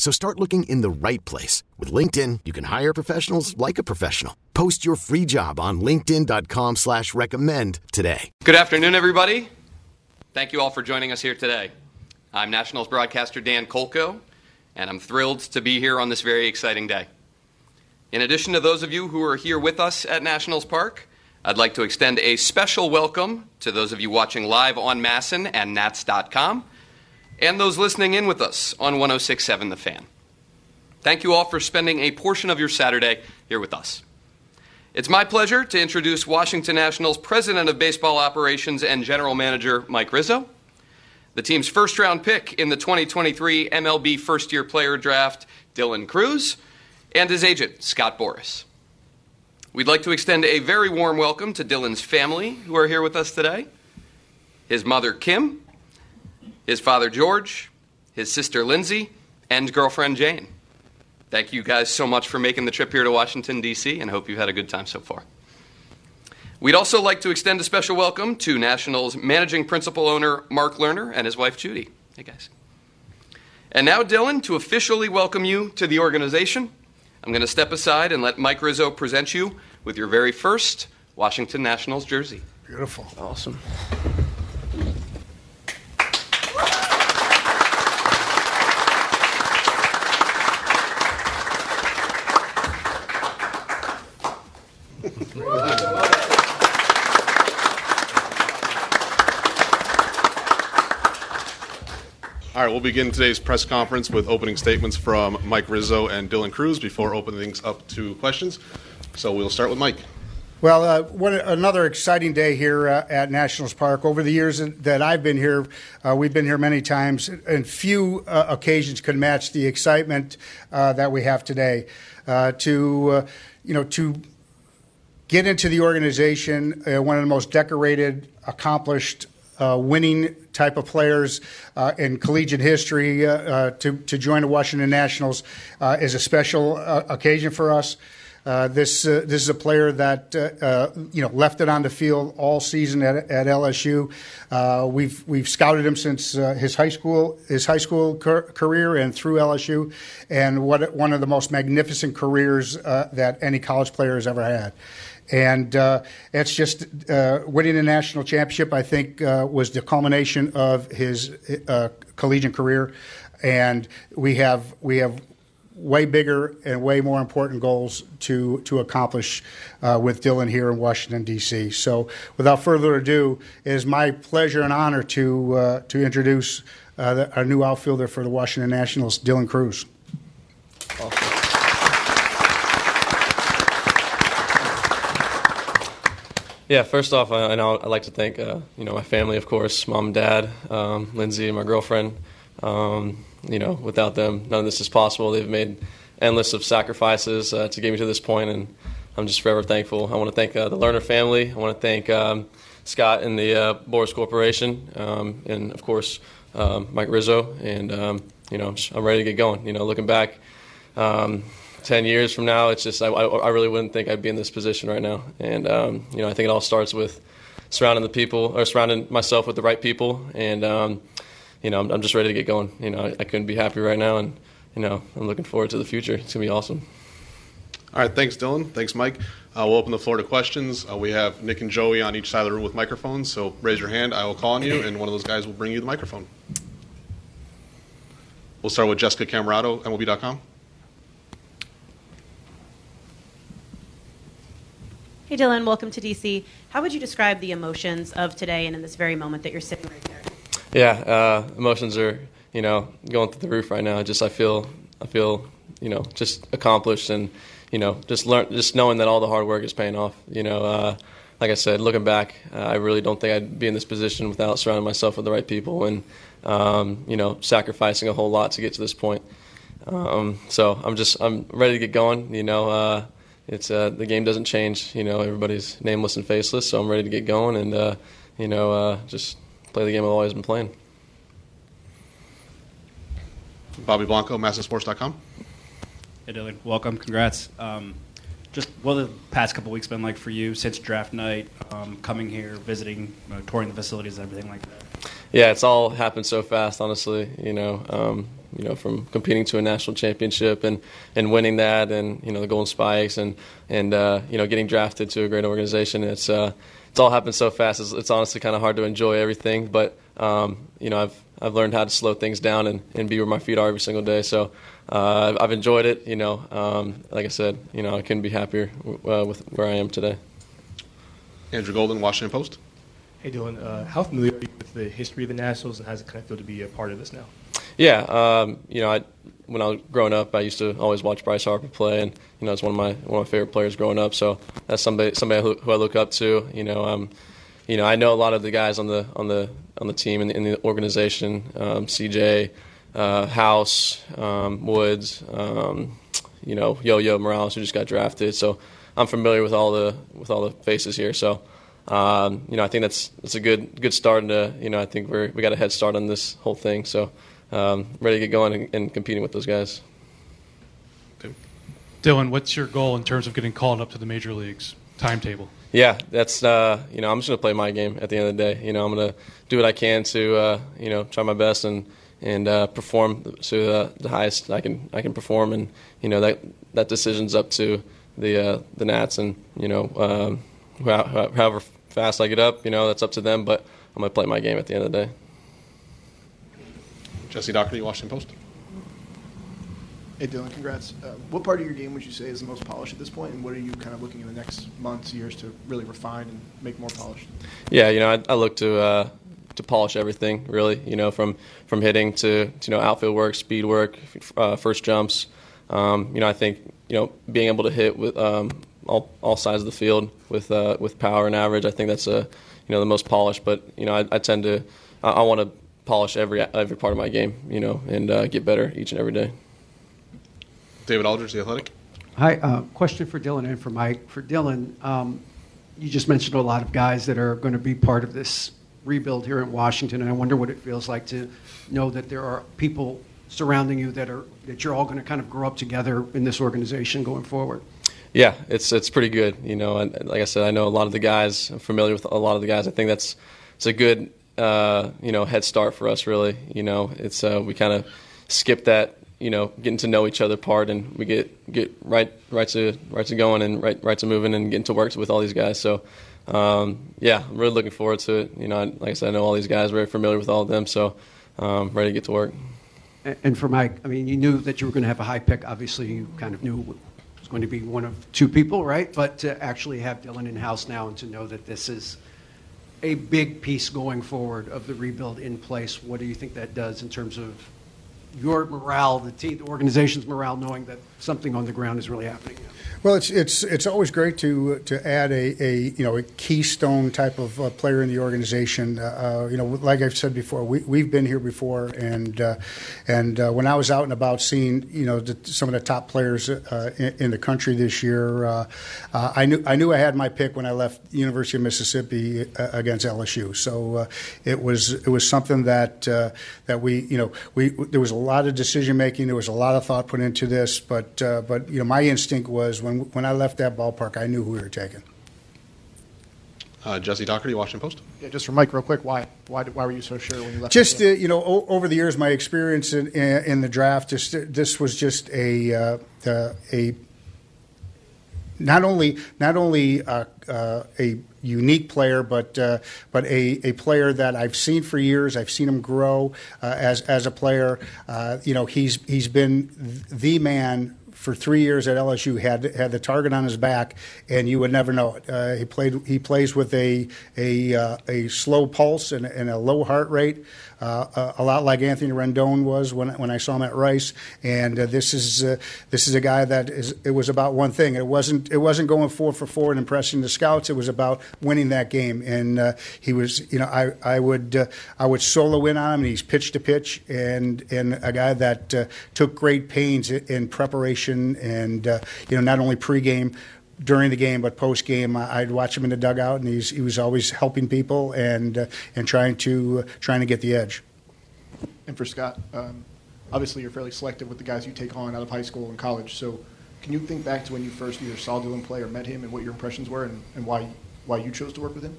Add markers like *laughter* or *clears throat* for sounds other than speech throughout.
So start looking in the right place. With LinkedIn, you can hire professionals like a professional. Post your free job on linkedin.com slash recommend today. Good afternoon, everybody. Thank you all for joining us here today. I'm Nationals broadcaster Dan Kolko, and I'm thrilled to be here on this very exciting day. In addition to those of you who are here with us at Nationals Park, I'd like to extend a special welcome to those of you watching live on MASN and Nats.com and those listening in with us on 1067 The Fan. Thank you all for spending a portion of your Saturday here with us. It's my pleasure to introduce Washington Nationals President of Baseball Operations and General Manager Mike Rizzo, the team's first round pick in the 2023 MLB First Year Player Draft, Dylan Crews, and his agent, Scott Boras. We'd like to extend a very warm welcome to Dylan's family who are here with us today his mother, Kim, his father George, his sister Lindsay, and girlfriend Jane. Thank you guys so much for making the trip here to Washington, D.C., and hope you've had a good time so far. We'd also like to extend a special welcome to Nationals managing principal owner Mark Lerner and his wife Judy. Hey, guys. And now, Dylan, to officially welcome you to the organization, I'm going to step aside and let Mike Rizzo present you with your very first Washington Nationals jersey. Beautiful. Awesome. Right, we'll begin today's press conference with opening statements from Mike Rizzo and Dylan Crews before opening things up to questions. So we'll start with Mike. Well, uh, what another exciting day here uh, at Nationals Park. Over the years that I've been here, uh, we've been here many times, and few uh, occasions could match the excitement uh, that we have today. Uh, to you know, to get into the organization, one of the most decorated, accomplished uh, winning type of players uh, in collegiate history uh, uh to, to join the Washington Nationals uh, is a special uh, occasion for us. this this is a player that you know left it on the field all season at, at LSU. we've we've scouted him since his high school his high school car- career and through LSU, and what one of the most magnificent careers that any college player has ever had. And uh, it's just uh, winning a national championship, I think, uh, was the culmination of his uh, collegiate career. And we have, we have way bigger and way more important goals to, to accomplish uh, with Dylan here in Washington, D.C. So without further ado, it is my pleasure and honor to, uh, to introduce the, our new outfielder for the Washington Nationals, Dylan Crews. Awesome. Yeah, first off, I, I'd like to thank uh, you know my family, of course, mom and dad, um, Lindsay and my girlfriend. Um, you know, without them, none of this is possible. They've made endless of sacrifices uh, to get me to this point, and I'm just forever thankful. I want to thank uh, the Lerner family. I want to thank um, Scott and the uh, Boras Corporation, um, and of course um, Mike Rizzo. And um, you know, I'm ready to get going. You know, looking back. Um, 10 years from now, it's just, I, I really wouldn't think I'd be in this position right now. And, um, you know, I think it all starts with surrounding the people or surrounding myself with the right people. And, um, you know, I'm, I'm, just ready to get going. You know, I, I, couldn't be happy right now. And, you know, I'm looking forward to the future. It's going to be awesome. All right. Thanks, Dylan. Thanks, Mike. Uh, we'll open the floor to questions. Uh, we have Nick and Joey on each side of the room with microphones. So raise your hand. I will call on you, and one of those guys will bring you the microphone. We'll start with Jessica Camerato, MLB.com. Hey, Dylan, welcome to DC. How would you describe the emotions of today and in this very moment that you're sitting right there? Yeah, uh, emotions are you know going through the roof right now. Just I feel I feel you know just accomplished and you know just learn just knowing that all the hard work is paying off. You know, uh, like I said, looking back, uh, I really don't think I'd be in this position without surrounding myself with the right people and um, you know sacrificing a whole lot to get to this point. Um, so I'm just I'm ready to get going. You know. It's uh, the game doesn't change. You know, everybody's nameless and faceless, so I'm ready to get going and uh, you know uh, just play the game I've always been playing. Bobby Blanco, MASNsports.com. Hey Dylan, welcome, congrats. Um, just what the past couple weeks been like for you since draft night, um, coming here, visiting, uh, touring the facilities, and everything like that? Yeah, it's all happened so fast. Honestly, you know, um, you know, from competing to a national championship and, and winning that, and you know the Golden Spikes, and and uh, you know getting drafted to a great organization. It's uh, it's all happened so fast. It's, it's honestly kind of hard to enjoy everything, but um, you know I've I've learned how to slow things down and, and be where my feet are every single day. So uh, I've enjoyed it. You know, um, like I said, you know I couldn't be happier uh, with where I am today. Andrew Golden, Washington Post. Hey Dylan, uh, how familiar are you with the history of the Nationals, and how does it kind of feel to be a part of this now? Yeah, um, you know, I, when I was growing up, I used to always watch Bryce Harper play, and you know, it's one of my one of my favorite players growing up. So that's somebody somebody who, I look up to. You know, um, you know, I know a lot of the guys on the on the on the team and in, in, the organization. Um, CJ, uh, House, um, Woods, um, you know, Yo Yo Morales, who just got drafted. So I'm familiar with all the with all the faces here. So. Um, you know, I think that's that's a good good start. And you know, I think we're we got a head start on this whole thing. So um, ready to get going and, and, competing with those guys. Dylan, what's your goal in terms of getting called up to the major leagues timetable? Yeah, that's uh, you know I'm just gonna play my game at the end of the day. You know I'm gonna do what I can to uh, you know try my best and and uh, perform to the, the, highest I can I can perform and you know that that decision's up to the uh, the Nats and you know um, however fast I get up you know that's up to them but I'm gonna play my game at the end of the day. Jesse Dougherty, Washington Post. Hey Dylan, congrats. Uh, what part of your game would you say is the most polished at this point, and what are you kind of looking in the next months, years to really refine and make more polished? Yeah, you know, I, I look to uh, to polish everything really. You know, from from hitting to, to you know outfield work, speed work, uh, first jumps. Um, you know, I think you know being able to hit with um, all all sides of the field with uh, with power and average. I think that's a you know the most polished. But you know, I, I tend to I, I want to polish every every part of my game, you know, and uh, get better each and every day. David Aldridge, The Athletic. Hi, uh, question for Dylan and for Mike. For Dylan, um, you just mentioned a lot of guys that are going to be part of this rebuild here in Washington, and I wonder what it feels like to know that there are people surrounding you that are that you're all going to kind of grow up together in this organization going forward. Yeah, it's it's pretty good. You know, and like I said, I know a lot of the guys. I'm familiar with a lot of the guys. I think that's it's a good uh, you know head start for us. Really, you know, it's uh, we kind of skip that you know getting to know each other part, and we get get right right to right to going and right right to moving and getting to work with all these guys. So. Um, yeah, I'm really looking forward to it. You know, like I said, I know all these guys, very familiar with all of them, so um, ready to get to work. And for Mike, I mean, you knew that you were going to have a high pick. Obviously, you kind of knew it was going to be one of two people, right? But to actually have Dylan in house now and to know that this is a big piece going forward of the rebuild in place. What do you think that does in terms of your morale, the, team, the organization's morale, knowing that something on the ground is really happening? Well, it's it's it's always great to to add a, a you know a keystone type of uh, player in the organization. Uh, uh, you know, like I've said before, we we've been here before, and uh, and uh, when I was out and about seeing you know the, some of the top players uh, in, in, the country this year, I knew I knew I had my pick when I left University of Mississippi against LSU. So it was it was something that that we you know we there was a lot of decision making, there was a lot of thought put into this, but but you know my instinct was when when when I left that ballpark, I knew who we were taking. Uh, Jesse Dougherty, Washington Post. Yeah, just for Mike, real quick, why why why were you so sure when you left? Just uh, you know, o- over the years, my experience in, in the draft, just this was just a uh, a not only not only uh, uh, a unique player, but uh, but a, a player that I've seen for years. I've seen him grow uh, as as a player. Uh, you know, he's he's been the man for three years at LSU had had the target on his back, and you would never know it. Uh, he played he plays with a a uh, a slow pulse and, and, a low heart rate, uh, a, lot like Anthony Rendon was when when I saw him at Rice. And uh, this is uh, this is a guy that is it was about one thing. It wasn't it wasn't going four for four and impressing the scouts. It was about winning that game. And uh, he was you know I I would I would solo in on him. And he's pitch to pitch and and a guy that took great pains in preparation and you know not only pregame during the game, but post game, I'd watch him in the dugout, and he's, he was always helping people and uh, and trying to uh, trying to get the edge. And for Scott, um, obviously you're fairly selective with the guys you take on out of high school and college. So, can you think back to when you first either saw Dylan play or met him, and what your impressions were, and, and why why you chose to work with him?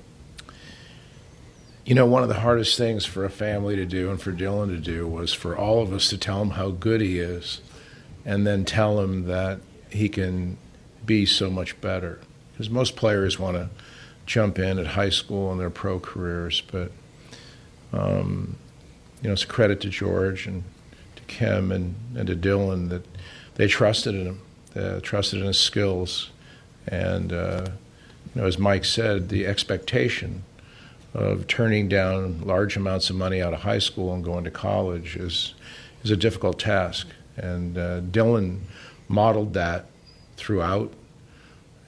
You know, one of the hardest things for a family to do and for Dylan to do was for all of us to tell him how good he is, and then tell him that he can be so much better. Because most players want to jump in at high school and their pro careers, but um, you know, it's a credit to George and to Kim and, and to Dylan that they trusted in him, they trusted in his skills, and uh, you know, as Mike said, the expectation of turning down large amounts of money out of high school and going to college is is a difficult task, and uh, Dylan modeled that throughout.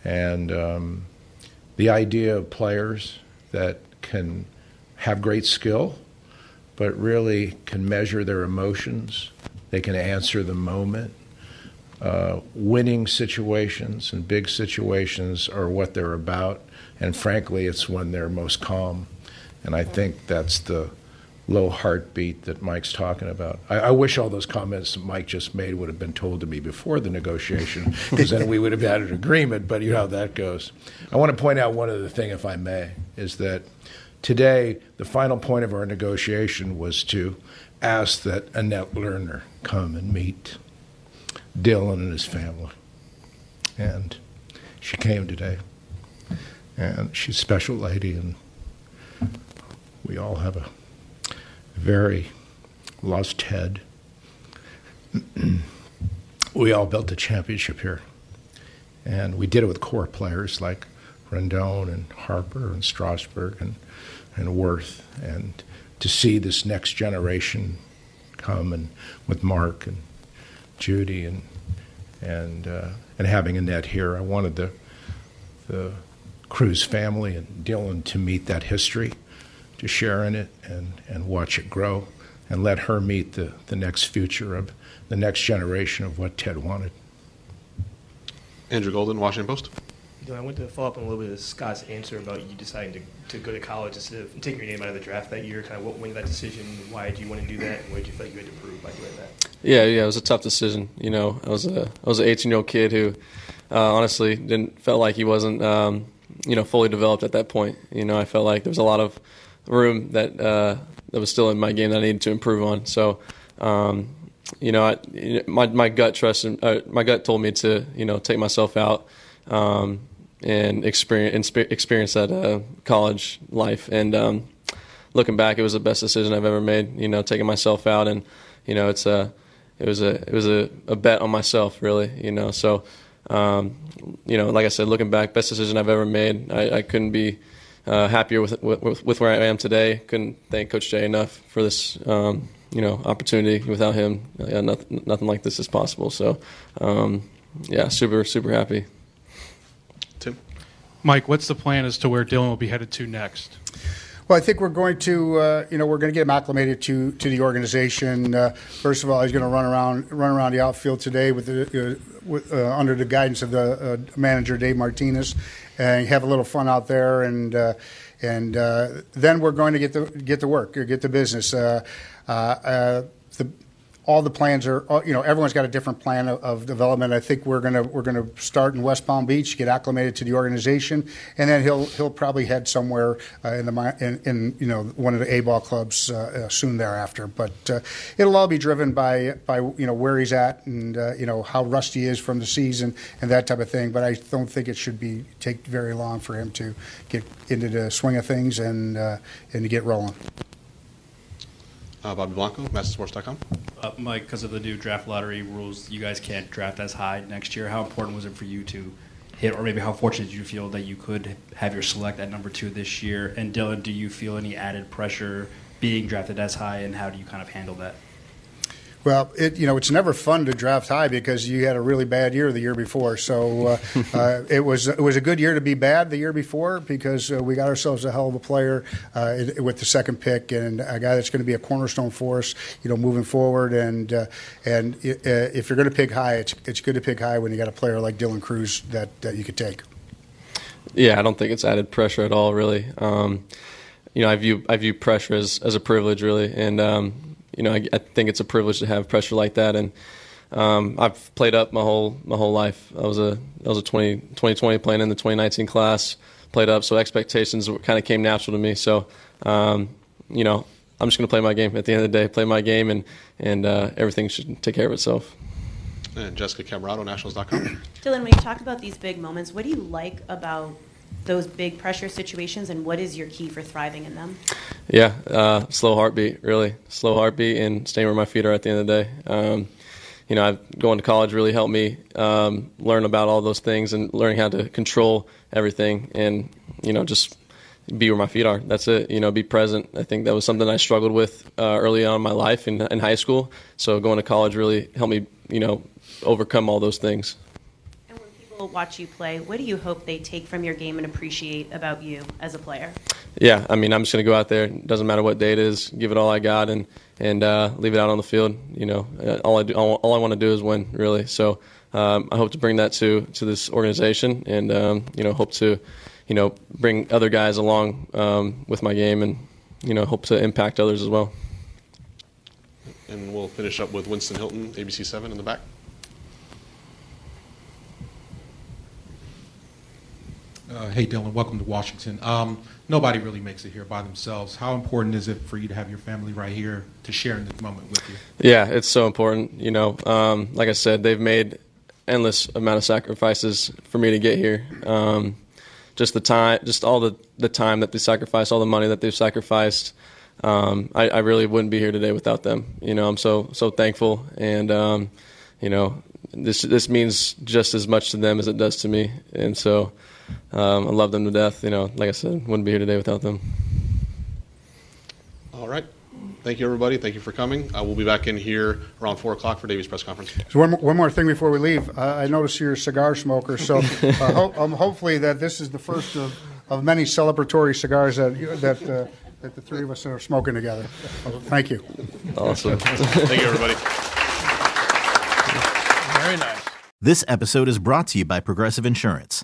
And um, the idea of players that can have great skill, but really can measure their emotions, they can answer the moment. Uh, winning situations and big situations are what they're about, and frankly, it's when they're most calm. And I think that's the low heartbeat that Mike's talking about. I, I, wish all those comments that Mike just made would have been told to me before the negotiation, because then we would have had an agreement. But you know how that goes. I want to point out one other thing, if I may, is that today the final point of our negotiation was to ask that Annette Lerner come and meet Dylan and his family, and she came today, and she's a special lady, and we all have a very lost head. *clears throat* we all built a championship here. And we did it with core players like Rendon and Harper and Strasburg and, and Werth. And to see this next generation come and with Mark and Judy and and uh, and having Annette here, I wanted the the Crews family and Dylan to meet that history to share in it and, and watch it grow and let her meet the, the next future of the next generation of what Ted wanted. Andrew Golden, Washington Post. You know, I want to follow up on a little bit of Scott's answer about you deciding to, to go to college instead of taking your name out of the draft that year. Kind of what went that decision? Why did you want to do that? And what did you feel like you had to prove by doing that? Yeah, yeah, it was a tough decision. You know, I was a I was an 18 year old kid who uh, honestly didn't felt like he wasn't um, you know fully developed at that point. You know, I felt like there was a lot of room that uh, that was still in my game that I needed to improve on. So, um, you know, I, my my gut trust uh, my gut told me to you know take myself out um, and experience experience that uh, college life. And um, looking back, it was the best decision I've ever made. You know, taking myself out, and you know, it's a it was a it was a, a bet on myself, really. You know, so. Um, you know, like I said, looking back, best decision I've ever made. I, I couldn't be uh, happier with, with, with where I am today. Couldn't thank Coach Jay enough for this um, you know opportunity. Without him, yeah, nothing, nothing like this is possible. So um, yeah, super super happy. Tim, Mike, what's the plan as to where Dylan will be headed to next? Well, I think we're going to, uh, you know, we're going to get him acclimated to to the organization. Uh, first of all, he's going to run around run around the outfield today with the uh, with, uh, under the guidance of the uh, manager Dave Martinez, and have a little fun out there. And uh, and uh, then we're going to get the get to work, or get to business. Uh, uh, all the plans are, you know, everyone's got a different plan of, of development. I think we're gonna we're gonna start in West Palm Beach, get acclimated to the organization, and then he'll he'll probably head somewhere uh, in the in, in, you know one of the A ball clubs uh, uh, soon thereafter. But uh, it'll all be driven by by you know where he's at and uh, you know how rusty he is from the season and that type of thing. But I don't think it should be take very long for him to get into the swing of things and uh, and to get rolling. Uh, Bobby Blanco, MASNsports.com. Uh, Mike, because of the new draft lottery rules, you guys can't draft as high next year. How important was it for you to hit, or maybe how fortunate did you feel that you could have your select at number two this year? And Dylan, do you feel any added pressure being drafted as high, and how do you kind of handle that? Well, it you know it's never fun to draft high because you had a really bad year the year before. So uh, *laughs* uh, it was it was a good year to be bad the year before because uh, we got ourselves a hell of a player uh, with the second pick and a guy that's going to be a cornerstone for us, you know, moving forward. And uh, and uh, if you're going to pick high, it's it's good to pick high when you got a player like Dylan Crews that that you could take. Yeah, I don't think it's added pressure at all, really. Um, you know, I view I view pressure as, as a privilege, really, and um, you know, I, I, think it's a privilege to have pressure like that. And um, I've played up my whole my whole life. I was a I was a 20, 2020 playing in the 2019 class. Played up, so expectations kind of came natural to me. So, um, you know, I'm just going to play my game at the end of the day. Play my game, and and uh, everything should take care of itself. And Jessica Camerato, Nationals.com. Dylan, when you talk about these big moments, what do you like about those big pressure situations, and what is your key for thriving in them? Yeah, uh, slow heartbeat, really slow heartbeat, and staying where my feet are at the end of the day. Um, you know, I've, going to college really helped me um, learn about all those things and learning how to control everything, and you know, just be where my feet are. That's it. You know, be present. I think that was something I struggled with uh, early on in my life in, in high school. So going to college really helped me, you know, overcome all those things people watch you play, what do you hope they take from your game and appreciate about you as a player? Yeah, I mean, I'm just going to go out there. Doesn't matter what day it is, give it all I got, and and uh, leave it out on the field. You know, uh, all I do, all, all I want to do is win, really. So um, I hope to bring that to to this organization, and um, you know, hope to, you know, bring other guys along um, with my game, and you know, hope to impact others as well. And we'll finish up with Winston Hilton, ABC Seven in the back. Uh, hey, Dylan, welcome to Washington. Um, nobody really makes it here by themselves. How important is it for you to have your family right here to share in this moment with you? Yeah, it's so important. You know, um, like I said, they've made endless amount of sacrifices for me to get here. Um, just the time, just all the, the time that they sacrificed, all the money that they've sacrificed. Um, I, I, really wouldn't be here today without them. You know, I'm so so thankful, and um, you know, this this means just as much to them as it does to me, and so. Um, I love them to death. You know, like I said, wouldn't be here today without them. All right. Thank you, everybody. Thank you for coming. Uh, we'll be back in here around 4 o'clock for Davies' press conference. So one, one more thing before we leave. Uh, I noticed you're a cigar smoker, so *laughs* uh, ho- um, hopefully that this is the first of, of many celebratory cigars that, that, uh, that the three of us are smoking together. thank you. Awesome. thank you, everybody. Very nice. This episode is brought to you by Progressive Insurance.